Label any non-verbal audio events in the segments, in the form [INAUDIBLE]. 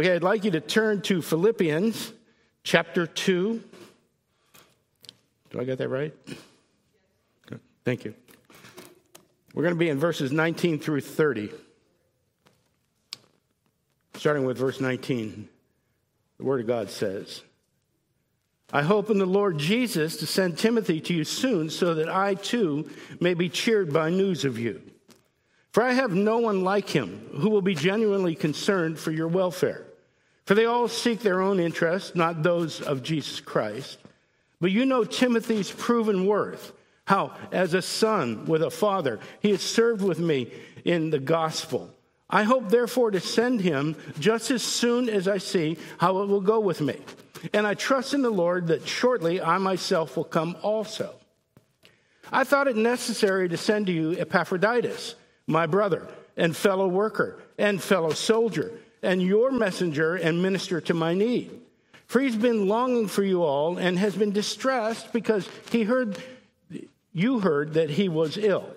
Okay, I'd like you to turn to Philippians chapter 2. Do I get that right? Good. Thank you. We're going to be in verses 19 through 30. Starting with verse 19, the Word of God says, I hope in the Lord Jesus to send Timothy to you soon so that I too may be cheered by news of you. For I have no one like him who will be genuinely concerned for your welfare. For they all seek their own interests, not those of Jesus Christ. But you know Timothy's proven worth, how, as a son with a father, he has served with me in the gospel. I hope, therefore, to send him just as soon as I see how it will go with me. And I trust in the Lord that shortly I myself will come also. I thought it necessary to send to you Epaphroditus, my brother and fellow worker and fellow soldier, and your messenger and minister to my need. For he's been longing for you all and has been distressed because he heard you heard that he was ill.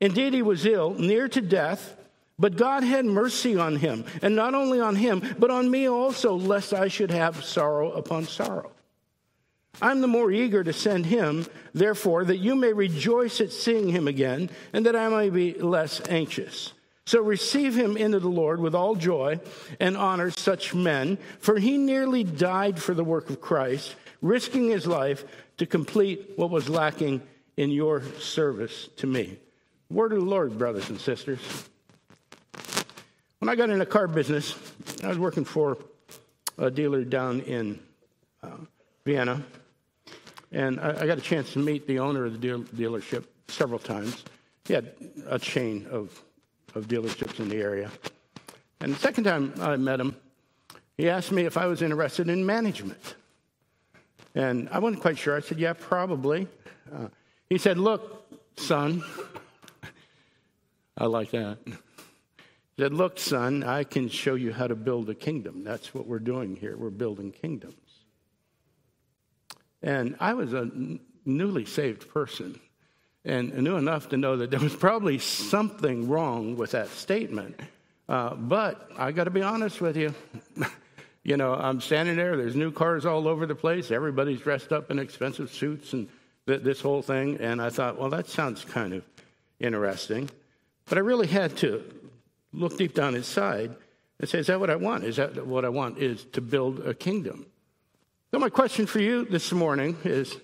Indeed, he was ill, near to death. But God had mercy on him, and not only on him, but on me also, lest I should have sorrow upon sorrow. I'm the more eager to send him, therefore, that you may rejoice at seeing him again, and that I may be less anxious. So receive him into the Lord with all joy and honor such men, for he nearly died for the work of Christ, risking his life to complete what was lacking in your service to me. Word of the Lord, brothers and sisters. When I got in the car business, I was working for a dealer down in uh, Vienna, and I, I, got a chance to meet the owner of the deal, dealership several times. He had a chain of, of dealerships in the area. And the second time I met him, he asked me if I was interested in management. And I wasn't quite sure. I said, Yeah, probably. Uh, he said, Look, son, I like that He said, Look, son, I can show you how to build a kingdom. That's what we're doing here. We're building kingdoms. And I was a newly saved person and knew enough to know that there was probably something wrong with that statement. Uh, but I got to be honest with you. [LAUGHS] you know, I'm standing there, there's new cars all over the place, everybody's dressed up in expensive suits and th- this whole thing. And I thought, well, that sounds kind of interesting. But I really had to look deep down inside and say, Is that what I want? Is that what I want? Is to build a kingdom. So, my question for you this morning is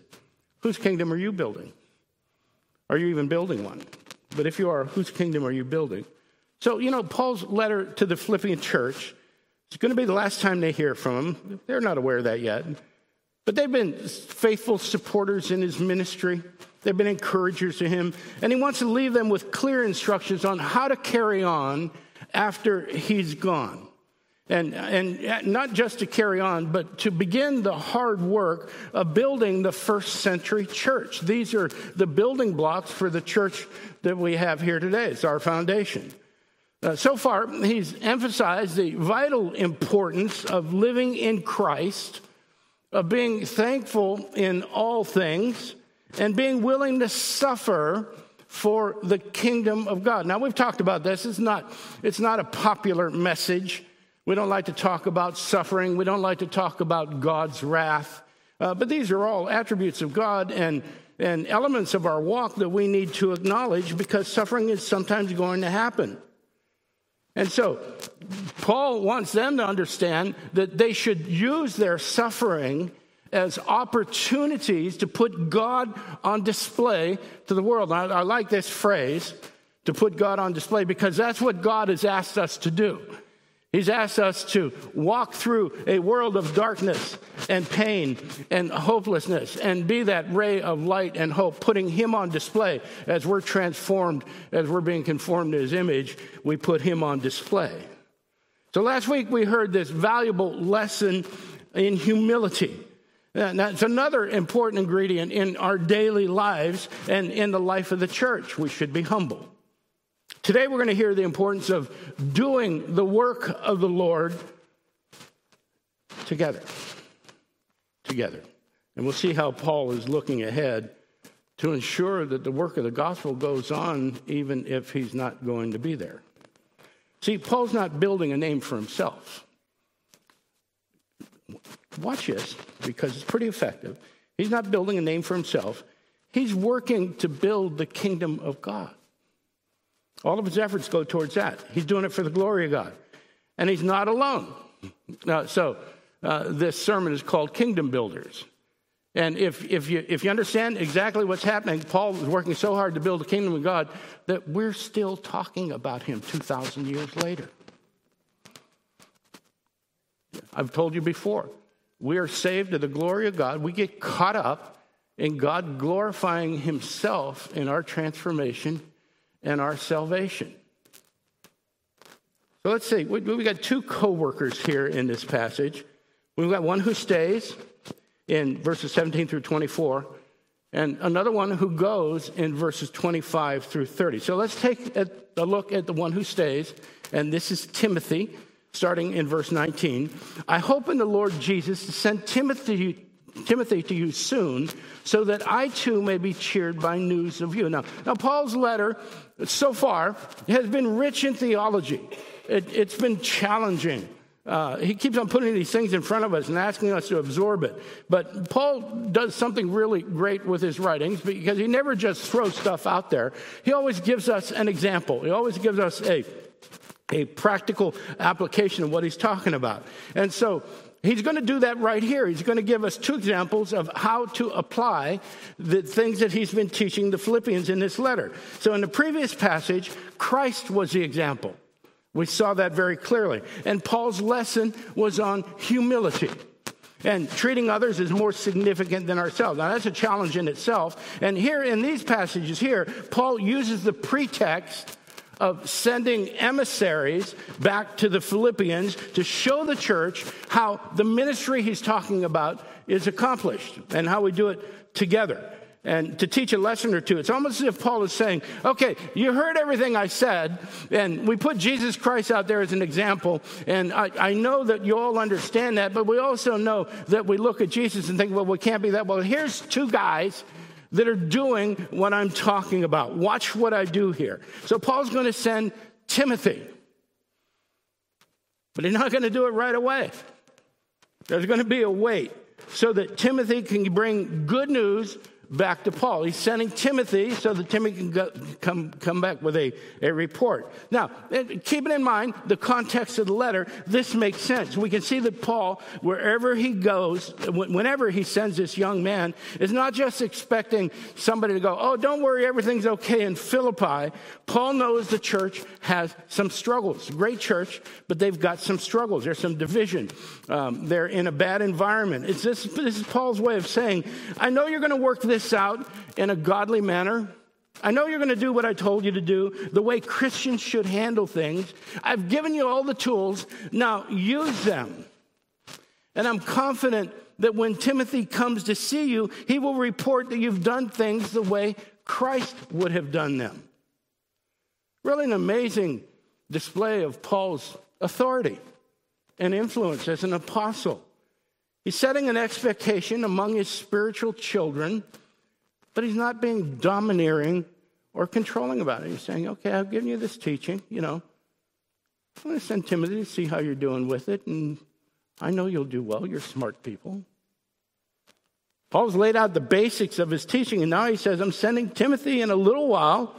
Whose kingdom are you building? Are you even building one? But if you are, whose kingdom are you building? So, you know, Paul's letter to the Philippian church is going to be the last time they hear from him. They're not aware of that yet. But they've been faithful supporters in his ministry. They've been encouragers to him. And he wants to leave them with clear instructions on how to carry on after he's gone. And, and not just to carry on, but to begin the hard work of building the first century church. These are the building blocks for the church that we have here today. It's our foundation. Uh, so far, he's emphasized the vital importance of living in Christ, of being thankful in all things, and being willing to suffer for the kingdom of God. Now we've talked about this. It's not, it's not a popular message. We don't like to talk about suffering. We don't like to talk about God's wrath. Uh, but these are all attributes of God and, and elements of our walk that we need to acknowledge because suffering is sometimes going to happen. And so, Paul wants them to understand that they should use their suffering as opportunities to put God on display to the world. I, I, like this phrase, to put God on display, because that's what God has asked us to do. He's asked us to walk through a world of darkness and pain and hopelessness and be that ray of light and hope, putting Him on display as we're transformed, as we're being conformed to His image, we put Him on display. So last week we heard this valuable lesson in humility. Uh, That's another important ingredient in our daily lives and in the life of the church. We should be humble. Today, we're going to hear the importance of doing the work of the Lord together. Together. And we'll see how Paul is looking ahead to ensure that the work of the gospel goes on even if he's not going to be there. See, Paul's not building a name for himself. watch this, because it's pretty effective. He's not building a name for himself, he's working to build the kingdom of God. All of his efforts go towards that. He's doing it for the glory of God. And he's not alone. Uh, so, uh, this sermon is called Kingdom Builders. And if, if, you, if you understand exactly what's happening, Paul is working so hard to build the kingdom of God that we're still talking about him 2,000 years later. I've told you before, we are saved to the glory of God. We get caught up in God glorifying himself in our transformation and our salvation. So let's see, we, we got two co workers here in this passage. We've got one who stays in verses 17 through 24, and another one who goes in verses 25 through 30. So let's take a look at the one who stays, and this is Timothy, starting in verse 19. I hope in the Lord Jesus to send Timothy Timothy to you soon, so that I too may be cheered by news of you. Now, now Paul's letter so far has been rich in theology. It, has been challenging. Uh, he keeps on putting these things in front of us and asking us to absorb it. But Paul does something really great with his writings because he never just throws stuff out there. He always gives us an example. He always gives us a, a practical application of what he's talking about. And so He's going to do that right here. He's going to give us two examples of how to apply the things that he's been teaching the Philippians in this letter. So, in the previous passage, Christ was the example. We saw that very clearly. And Paul's lesson was on humility and treating others as more significant than ourselves. Now, that's a challenge in itself. And here in these passages here, Paul uses the pretext of sending emissaries back to the Philippians to show the church how the ministry he's talking about is accomplished and how we do it together and to teach a lesson or two. It's almost as if Paul is saying, okay, you heard everything I said, and we put Jesus Christ out there as an example, and I, I, know that you all understand that, but we also know that we look at Jesus and think, well, we can't be that. Well, here's two guys that are doing what I'm talking about. Watch what I do here. So Paul's going to send Timothy, but he's not going to do it right away. There's going to be a wait so that Timothy can bring good news back to Paul. He's sending Timothy so that Timothy can go, come, come back with a, a report. Now, keeping in mind the context of the letter, this makes sense. We can see that Paul, wherever he goes, whenever he sends this young man, is not just expecting somebody to go, oh, don't worry, everything's okay in Philippi. Paul knows the church has some struggles. Great church, but they've got some struggles. There's some division. Um, they're in a bad environment. It's this, this is Paul's way of saying, I know you're going to work this this out in a godly manner. I know you're going to do what I told you to do, the way Christians should handle things. I've given you all the tools. Now use them. And I'm confident that when Timothy comes to see you, he will report that you've done things the way Christ would have done them. Really, an amazing display of Paul's authority and influence as an apostle. He's setting an expectation among his spiritual children but he's not being domineering or controlling about it. He's saying, okay, I've given you this teaching, you know. I'm going to send Timothy to see how you're doing with it, and I know you'll do well. You're smart people. Paul's laid out the basics of his teaching, and now he says, I'm sending Timothy in a little while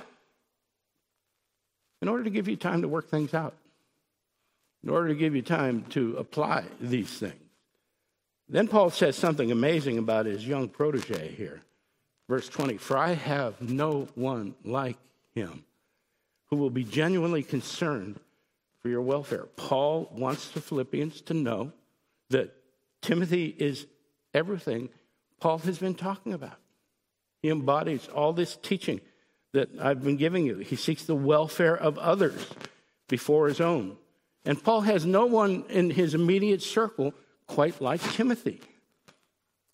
in order to give you time to work things out, in order to give you time to apply these things. Then Paul says something amazing about his young protege here. Verse 20 For I have no one like him who will be genuinely concerned for your welfare. Paul wants the Philippians to know that Timothy is everything Paul has been talking about. He embodies all this teaching that I've been giving you. He seeks the welfare of others before his own. And Paul has no one in his immediate circle quite like Timothy.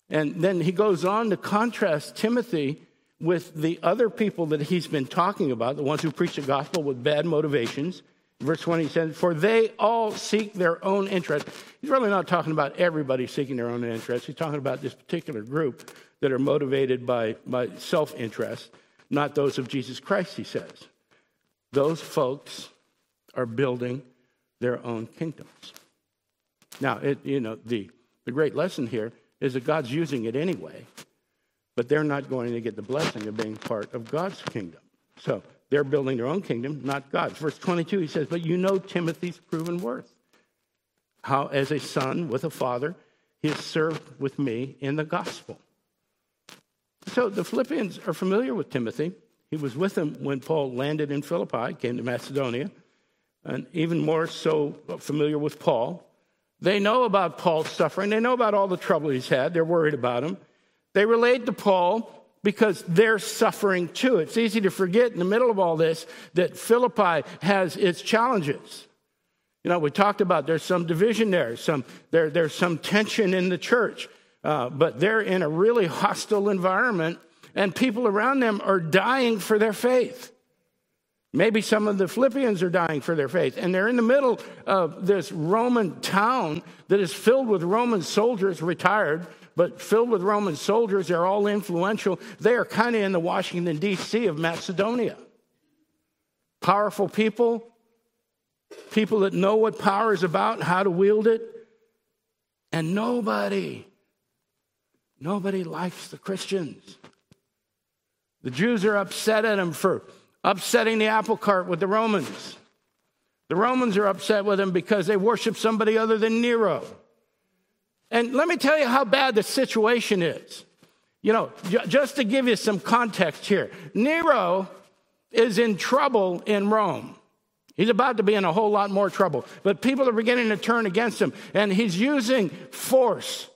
And then he goes on to contrast Timothy with the other people that he's been talking about, the ones who preach the gospel with bad motivations. Verse 20 he says, For they all seek their own interest. He's really not talking about everybody seeking their own interest. He's talking about this particular group that are motivated by, by self interest, not those of Jesus Christ, he says. Those folks are building their own kingdoms. Now, it, you know, the The great lesson here is that God's using it anyway, but they're not going to get the blessing of being part of God's kingdom. So they're building their own kingdom, not God's. Verse 22, he says, But you know Timothy's proven worth. How, as a son with a father, he has served with me in the gospel. So the Philippians are familiar with Timothy. He was with them when Paul landed in Philippi, came to Macedonia, and even more so familiar with Paul. They know about Paul's suffering. They know about all the trouble he's had. They're worried about him. They relate to Paul because they're suffering too. It's easy to forget in the middle of all this that Philippi has its challenges. You know, we talked about there's some division there, some, there there's some tension in the church, uh, but they're in a really hostile environment, and people around them are dying for their faith. Maybe some of the Philippians are dying for their faith, and they're in the middle of this Roman town that is filled with Roman soldiers retired but filled with Roman soldiers. They're all influential. They are kind of in the Washington, D.C. of Macedonia. Powerful people, people that know what power is about, how to wield it. And nobody, nobody likes the Christians. The Jews are upset at them for upsetting the apple cart with the Romans. The Romans are upset with them because they worship somebody other than Nero. And let me tell you how bad the situation is. You know, just to give you some context here, Nero is in trouble in Rome. He's about to be in a whole lot more trouble. But people are beginning to turn against him. And he's using force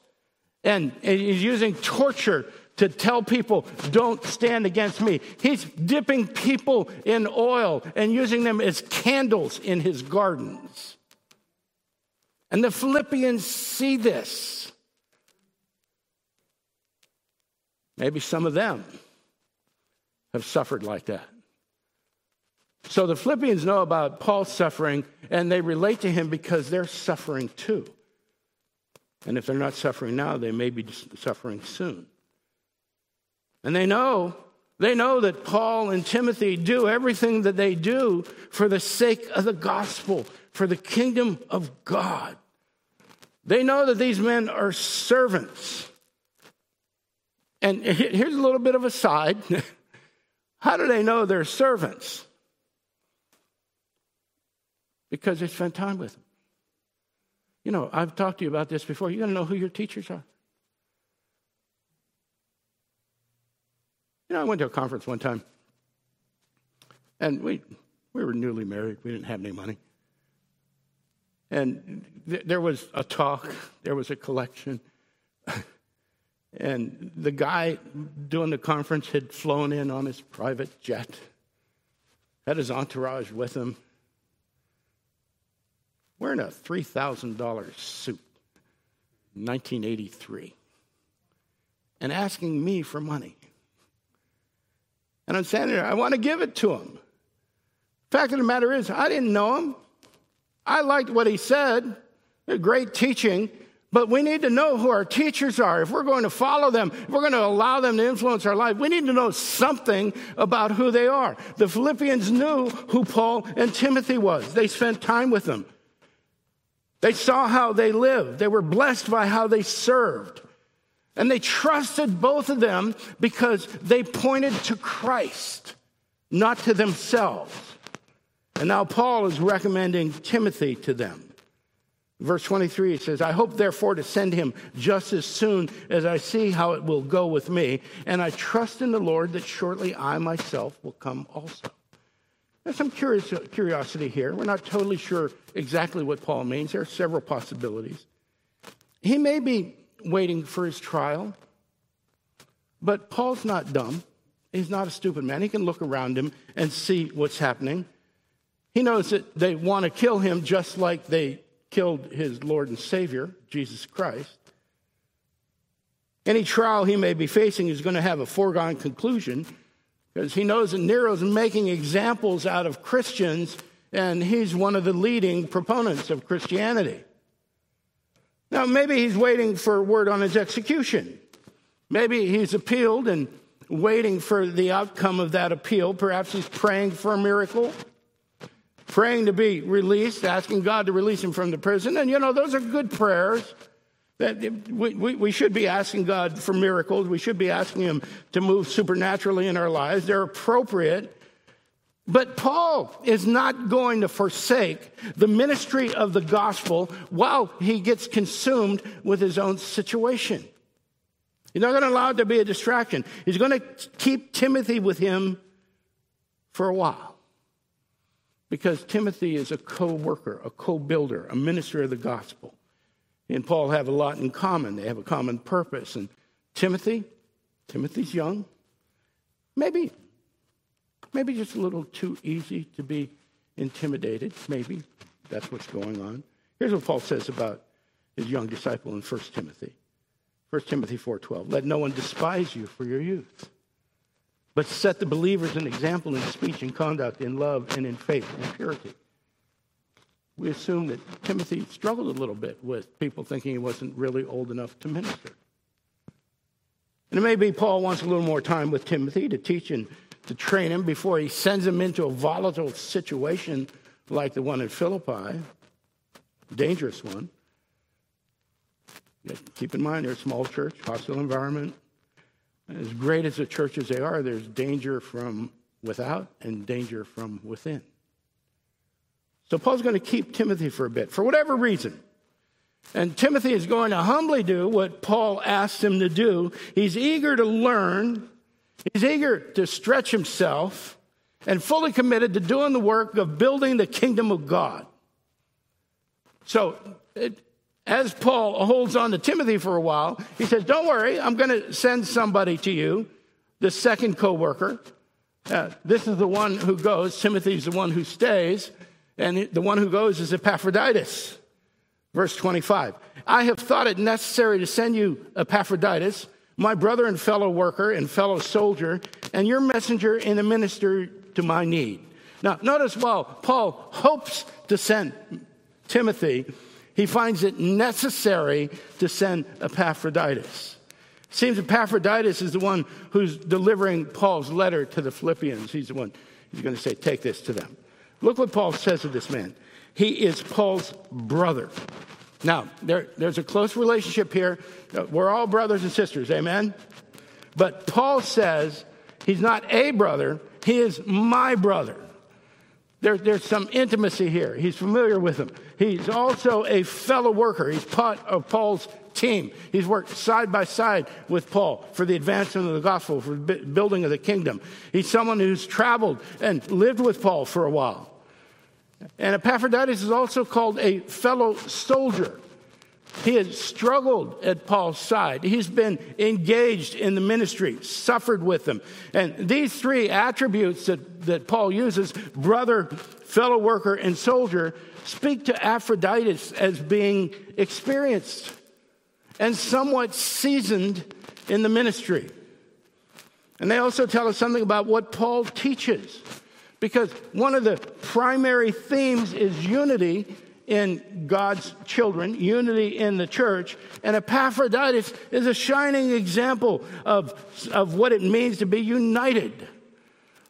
and he's using torture to tell people, don't stand against me. He's dipping people in oil and using them as candles in his gardens. And the Philippians see this. Maybe some of them have suffered like that. So the Philippians know about Paul's suffering and they relate to him because they're suffering too. And if they're not suffering now, they may be suffering soon. And they know, they know that Paul and Timothy do everything that they do for the sake of the gospel, for the kingdom of God. They know that these men are servants. And here's a little bit of a side. [LAUGHS] How do they know they're servants? Because they spent time with them. You know, I've talked to you about this before. You got to know who your teachers are. You know, I went to a conference one time, and we, we were newly married. We didn't have any money. And th- there was a talk, there was a collection. [LAUGHS] and the guy doing the conference had flown in on his private jet, had his entourage with him, wearing a $3,000 suit, 1983, and asking me for money. And I'm standing there, I want to give it to him. Fact of the matter is, I didn't know him. I liked what he said, great teaching, but we need to know who our teachers are. If we're going to follow them, if we're going to allow them to influence our life, we need to know something about who they are. The Philippians knew who Paul and Timothy was. They spent time with them. They saw how they lived. They were blessed by how they served. And they trusted both of them because they pointed to Christ, not to themselves. And now Paul is recommending Timothy to them. Verse 23, it says, I hope therefore to send him just as soon as I see how it will go with me, and I trust in the Lord that shortly I myself will come also. There's some curious, curiosity here. We're not totally sure exactly what Paul means. There are several possibilities. He may be waiting for his trial. But Paul's not dumb. He's not a stupid man. He can look around him and see what's happening. He knows that they want to kill him just like they killed his Lord and Savior, Jesus Christ. Any trial he may be facing is going to have a foregone conclusion because he knows that Nero's making examples out of Christians and he's one of the leading proponents of Christianity. Now, maybe he's waiting for word on his execution. Maybe he's appealed and waiting for the outcome of that appeal. Perhaps he's praying for a miracle, praying to be released, asking God to release him from the prison. And, you know, those are good prayers. That we, we, we should be asking God for miracles. We should be asking Him to move supernaturally in our lives. They're appropriate. But Paul is not going to forsake the ministry of the gospel while he gets consumed with his own situation. He's not going to allow it to be a distraction. He's going to keep Timothy with him for a while. Because Timothy is a co worker, a co builder, a minister of the gospel. and Paul have a lot in common. They have a common purpose. And Timothy, Timothy's young. Maybe, maybe just a little too easy to be intimidated. Maybe that's what's going on. Here's what Paul says about his young disciple in 1 Timothy. 1 Timothy 4:12. Let no one despise you for your youth but set the believers an example in speech and conduct, in love and in faith and purity. We assume that Timothy struggled a little bit with people thinking he wasn't really old enough to minister. And it may be Paul wants a little more time with Timothy to teach and to train him before he sends him into a volatile situation like the one in Philippi, dangerous one. Keep in mind, they're a small church, hostile environment, as great as the churches they are, there's danger from without and danger from within. So Paul's going to keep Timothy for a bit, for whatever reason. And Timothy is going to humbly do what Paul asked him to do. He's eager to learn, he's eager to stretch himself, and fully committed to doing the work of building the kingdom of God. So it, as Paul holds on to Timothy for a while, he says, Don't worry, I'm going to send somebody to you, the second co worker. Uh, this is the one who goes. Timothy's the one who stays. And the one who goes is Epaphroditus. Verse 25 I have thought it necessary to send you Epaphroditus, my brother and fellow worker and fellow soldier, and your messenger and a minister to my need. Now, notice while Paul hopes to send Timothy, he finds it necessary to send Epaphroditus. It seems Epaphroditus is the one who's delivering Paul's letter to the Philippians. He's the one he's going to say, Take this to them. Look what Paul says of this man. He is Paul's brother. Now, there, there's a close relationship here. We're all brothers and sisters, amen? But Paul says he's not a brother, he is my brother. There, there's some intimacy here. He's familiar with him. He's also a fellow worker. He's part of Paul's team. He's worked side by side with Paul for the advancement of the gospel, for the building of the kingdom. He's someone who's traveled and lived with Paul for a while. And Epaphroditus is also called a fellow soldier. He has struggled at Paul's side. He's been engaged in the ministry, suffered with them. And these three attributes that, that Paul uses brother, fellow worker, and soldier speak to Epaphroditus as being experienced and somewhat seasoned in the ministry. And they also tell us something about what Paul teaches. Because one of the primary themes is unity in God's children, unity in the church. And Epaphroditus is a shining example of, of what it means to be united.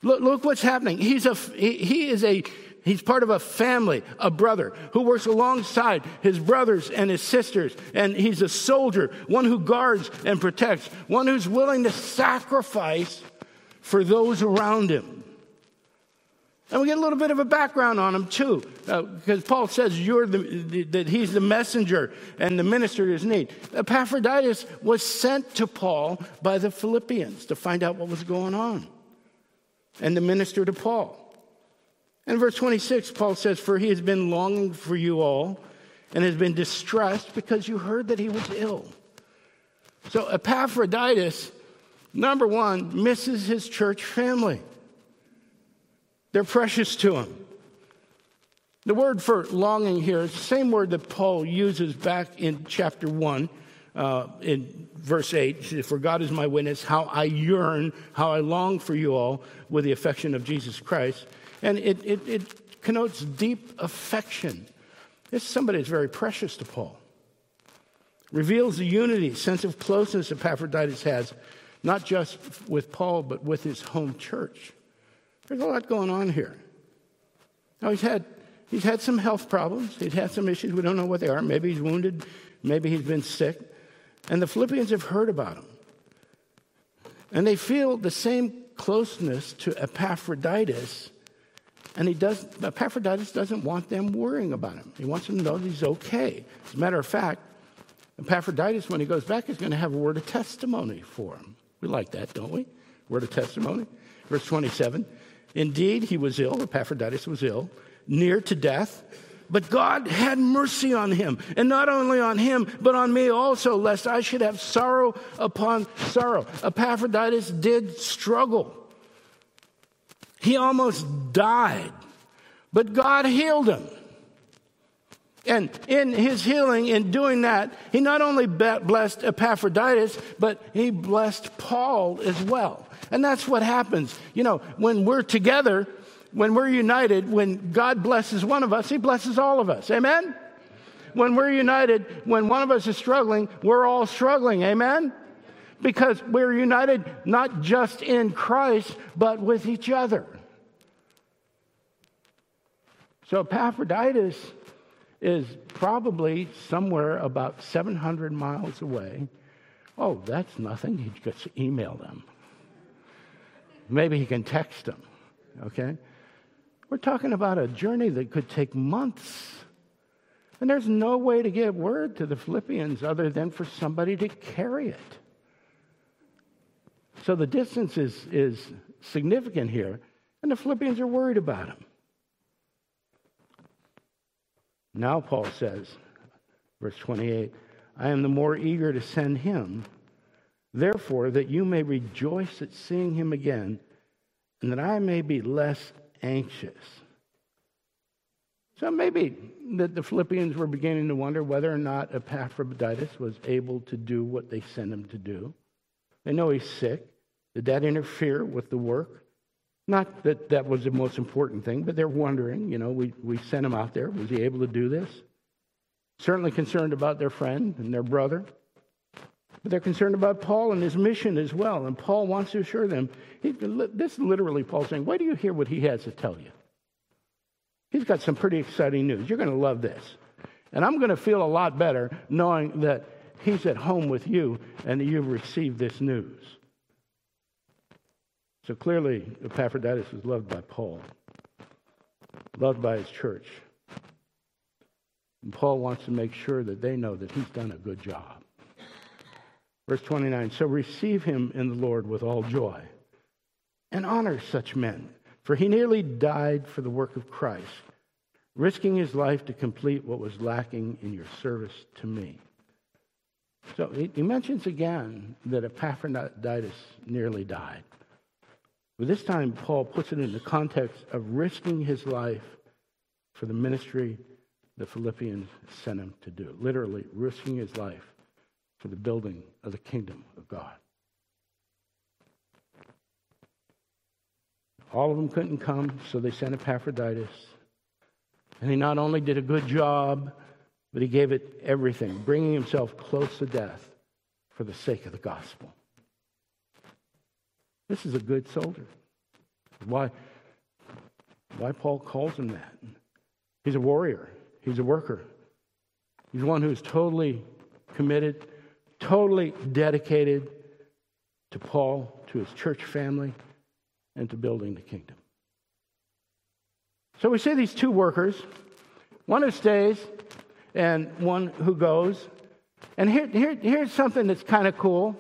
Look, look what's happening. He's a, he, he is a, he's part of a family, a brother who works alongside his brothers and his sisters. And he's a soldier, one who guards and protects, one who's willing to sacrifice for those around him. And we get a little bit of a background on him too, uh, because Paul says you're the, the, that he's the messenger and the minister to his need. Epaphroditus was sent to Paul by the Philippians to find out what was going on and to minister to Paul. And verse 26, Paul says, For he has been longing for you all and has been distressed because you heard that he was ill. So Epaphroditus, number one, misses his church family. They're precious to him. The word for longing here is the same word that Paul uses back in chapter 1, uh, in verse 8. Says, For God is my witness, how I yearn, how I long for you all with the affection of Jesus Christ. And it, it, it connotes deep affection. This is somebody that's very precious to Paul. Reveals the unity, sense of closeness Epaphroditus has, not just with Paul, but with his home church. There's a lot going on here. Now, he's had, he's had some health problems. He's had some issues. We don't know what they are. Maybe he's wounded Maybe he's been sick. And the Philippians have heard about him. And they feel the same closeness to Epaphroditus. And he does, Epaphroditus doesn't want them worrying about him. He wants them to know that he's okay. As a matter of fact, Epaphroditus, when he goes back, is going to have a word of testimony for him. We like that, don't we? Word of testimony. Verse 27 Indeed, he was ill, Epaphroditus was ill, near to death. But God had mercy on him, and not only on him, but on me also, lest I should have sorrow upon sorrow. Epaphroditus did struggle. He almost died, but God healed him. And in his healing, in doing that, he not only blessed Epaphroditus, but he blessed Paul as well. And that's what happens. You know, when we're together, when we're united, when God blesses one of us, he blesses all of us. Amen? When we're united, when one of us is struggling, we're all struggling. Amen? Because we're united not just in Christ, but with each other. So Epaphroditus is probably somewhere about 700 miles away. Oh, that's nothing. He just email them. Maybe he can text them. Okay? We're talking about a journey that could take months. And there's no way to get word to the Philippians other than for somebody to carry it. So the distance is, is significant here, and the Philippians are worried about him. Now, Paul says, verse 28, I am the more eager to send him, therefore, that you may rejoice at seeing him again, and that I may be less anxious. So maybe that the Philippians were beginning to wonder whether or not Epaphroditus was able to do what they sent him to do. They know he's sick. Did that interfere with the work? Not that that was the most important thing, but they're wondering, you know, we, we sent him out there. Was he able to do this? Certainly concerned about their friend and their brother. But they're concerned about Paul and his mission as well. And Paul wants to assure them. He, this is literally Paul saying, Why do you hear what he has to tell you? He's got some pretty exciting news. You're going to love this. And I'm going to feel a lot better knowing that he's at home with you and that you've received this news. So clearly, Epaphroditus was loved by Paul, loved by his church. And Paul wants to make sure that they know that he's done a good job. Verse 29 So receive him in the Lord with all joy and honor such men, for he nearly died for the work of Christ, risking his life to complete what was lacking in your service to me. So he, mentions again that Epaphroditus nearly died. But this time, Paul puts it in the context of risking his life for the ministry the Philippians sent him to do. Literally, risking his life for the building of the kingdom of God. All of them couldn't come, so they sent Epaphroditus. And he not only did a good job, but he gave it everything, bringing himself close to death for the sake of the gospel. This is a good soldier. Why, why Paul calls him that? He's a warrior, he's a worker. He's one who's totally committed totally dedicated to Paul, to his church family, and to building the kingdom. So we see these two workers one who stays and one who goes. And here, here, here's something that's kind of cool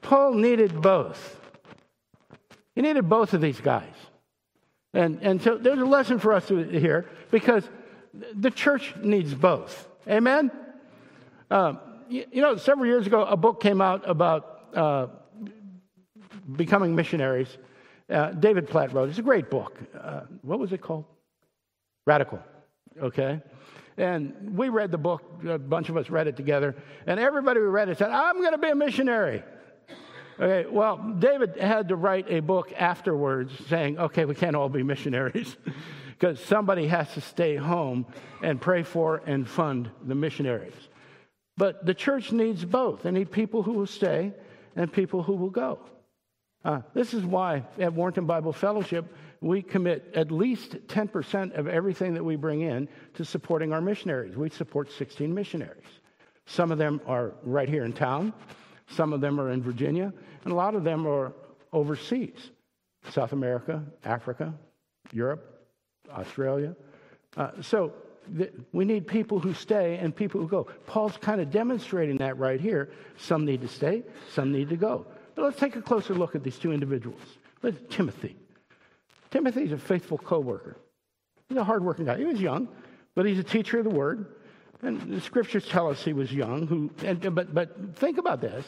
Paul needed both. He needed both of these guys. And, and so there's a lesson for us here because the church needs both. Amen? Um, you know, several years ago, a book came out about uh, becoming missionaries. Uh, David Platt wrote. It's a great book. Uh, what was it called? Radical. Okay. And we read the book. A bunch of us read it together. And everybody who read it said, "I'm going to be a missionary." Okay. Well, David had to write a book afterwards saying, "Okay, we can't all be missionaries." [LAUGHS] because somebody has to stay home and pray for and fund the missionaries. But the church needs both. They need people who will stay and people who will go. Uh, this is why at Warrenton Bible Fellowship, we commit at least 10% of everything that we bring in to supporting our missionaries. We support 16 missionaries. Some of them are right here in town, some of them are in Virginia, and a lot of them are overseas South America, Africa, Europe, Australia. Uh, so we need people who stay and people who go. Paul's kind of demonstrating that right here. Some need to stay, some need to go. But let's take a closer look at these two individuals. Let's, Timothy. Timothy's a faithful co worker. He's a hardworking guy. He was young, but he's a teacher of the word. And the scriptures tell us he was young. Who, and, but, but think about this.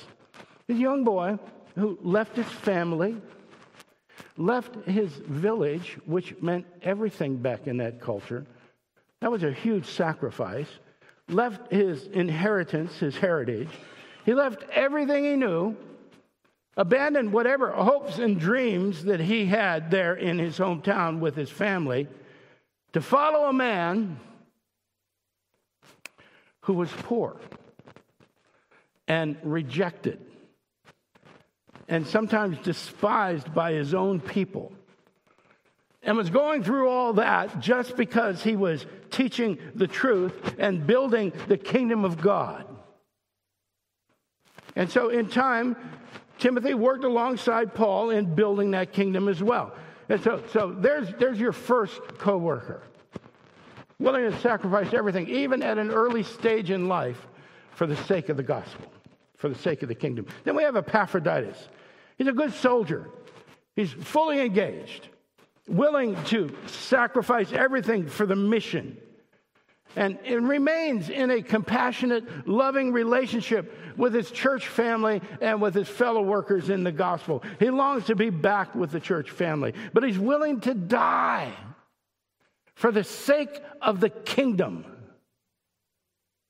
A young boy who left his family, left his village, which meant everything back in that culture. That was a huge sacrifice. Left his inheritance, his heritage. He left everything he knew, abandoned whatever hopes and dreams that he had there in his hometown with his family to follow a man who was poor and rejected and sometimes despised by his own people. And was going through all that just because he was teaching the truth and building the kingdom of God. And so, in time, Timothy worked alongside Paul in building that kingdom as well. And so, so there's, there's your first co worker, willing to sacrifice everything, even at an early stage in life, for the sake of the gospel, for the sake of the kingdom. Then we have Epaphroditus. He's a good soldier, he's fully engaged, willing to sacrifice everything for the mission. And, and remains in a compassionate, loving relationship with his church family and with his fellow workers in the gospel. He longs to be back with the church family, but he's willing to die for the sake of the kingdom.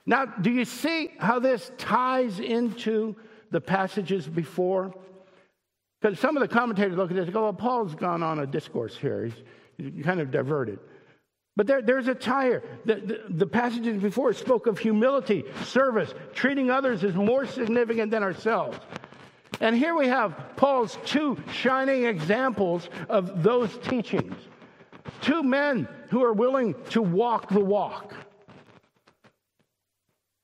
Now, do you see how this ties into the passages before? Because some of the commentators look at this and go, well, Paul's gone on a discourse here. He's kind of diverted. But there, there's a tire. The, the, the, passages before spoke of humility, service, treating others as more significant than ourselves. And here we have Paul's two shining examples of those teachings. Two men who are willing to walk the walk.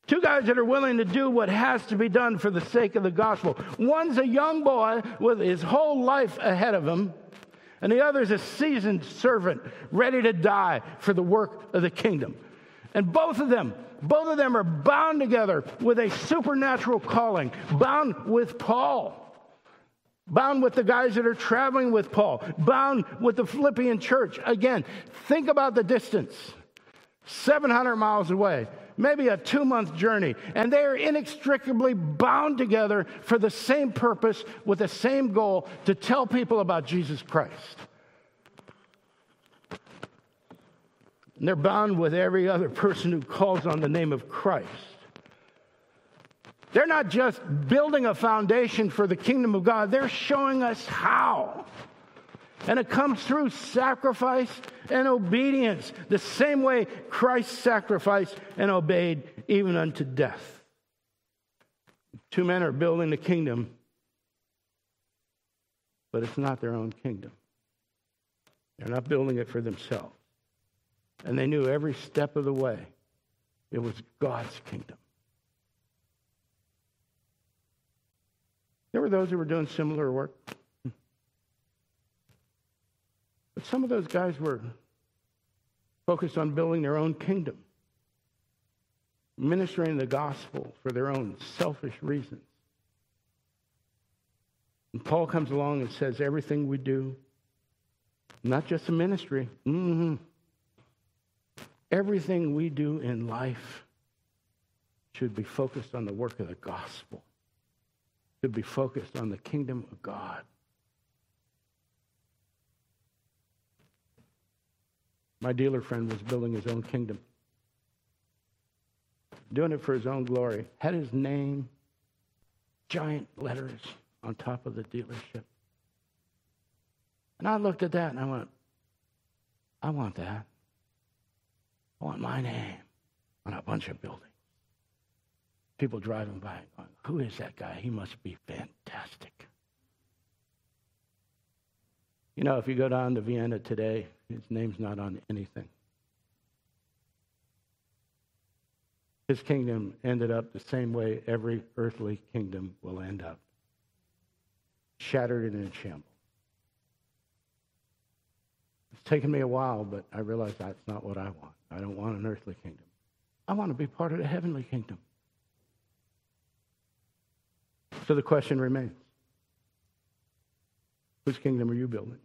Two guys that are willing to do what has to be done for the sake of the gospel. One's a young boy with his whole life ahead of him, and the other is a seasoned servant ready to die for the work of the kingdom. And both of them, both of them are bound together with a supernatural calling, bound with Paul. Bound with the guys that are traveling with Paul, bound with the Philippian church. Again, think about the distance 700 miles away maybe a two month journey, and they are inextricably bound together for the same purpose with the same goal to tell people about Jesus Christ. And they're bound with every other person who calls on the name of Christ. They're not just building a foundation for the kingdom of God, they're showing us how. And it comes through sacrifice and obedience, the same way Christ sacrificed and obeyed even unto death. Two men are building the kingdom, but it's not their own kingdom. They're not building it for themselves. And they knew every step of the way it was God's kingdom. There were those who were doing similar work. But some of those guys were focused on building their own kingdom, ministering the gospel for their own selfish reasons. And Paul comes along and says, everything we do, not just the ministry, mm-hmm. everything we do in life should be focused on the work of the gospel, should be focused on the kingdom of God. My dealer friend was building his own kingdom, doing it for his own glory. Had his name, giant letters on top of the dealership. And I looked at that and I went, I want that. I want my name on a bunch of buildings. People driving by going, Who is that guy? He must be fantastic. You know, if you go down to Vienna today, his name's not on anything. His kingdom ended up the same way every earthly kingdom will end up shattered and in shambles. It's taken me a while, but I realize that's not what I want. I don't want an earthly kingdom. I want to be part of the heavenly kingdom. So the question remains Whose kingdom are you building?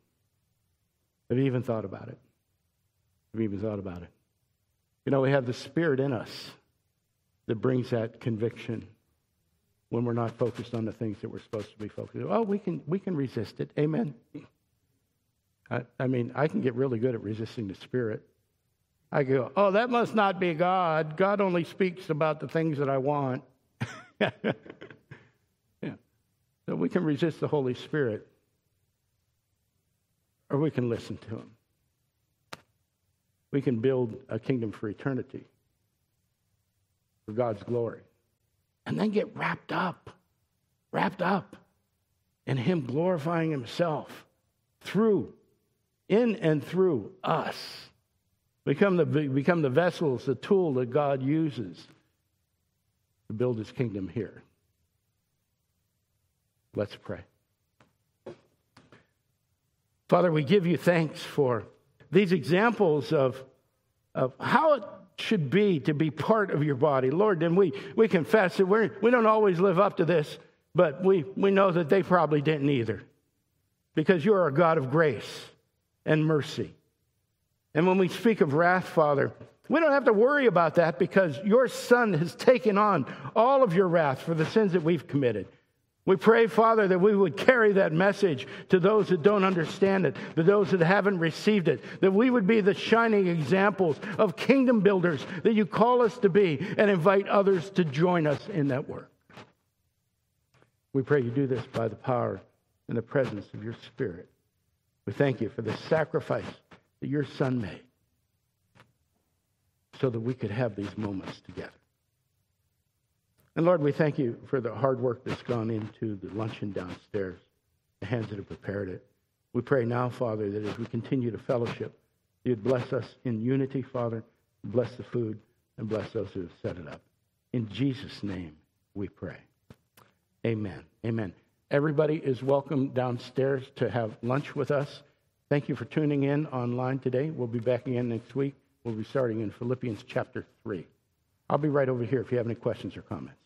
Have you even thought about it? Have you even thought about it? You know, we have the Spirit in us that brings that conviction when we're not focused on the things that we're supposed to be focused on. Oh, we can, we can resist it. Amen. I, I mean, I can get really good at resisting the Spirit. I go, oh, that must not be God. God only speaks about the things that I want. [LAUGHS] yeah. So we can resist the Holy Spirit or we can listen to Him. We can build a kingdom for eternity, for God's glory, and then get wrapped up, wrapped up in Him glorifying Himself through, in and through us. Become the, become the vessels, the tool that God uses to build His kingdom here. Let's pray. Father, we give you thanks for these examples of, of how it should be to be part of your body. Lord, and we, we confess that we're, we don't always live up to this, but we, we know that they probably didn't either. Because you're a God of grace and mercy. And when we speak of wrath, Father, we don't have to worry about that because your Son has taken on all of your wrath for the sins that we've committed. We pray, Father, that we would carry that message to those that don't understand it, to those that haven't received it, that we would be the shining examples of kingdom builders that you call us to be and invite others to join us in that work. We pray you do this by the power and the presence of your Spirit. We thank you for the sacrifice that your Son made so that we could have these moments together. And Lord, we thank you for the hard work that's gone into the luncheon downstairs, the hands that have prepared it. We pray now, Father, that as we continue to fellowship, you'd bless us in unity, Father, bless the food, and bless those who have set it up. In Jesus' name we pray. Amen. Amen. Everybody is welcome downstairs to have lunch with us. Thank you for tuning in online today. We'll be back again next week. We'll be starting in Philippians chapter 3. I'll be right over here if you have any questions or comments.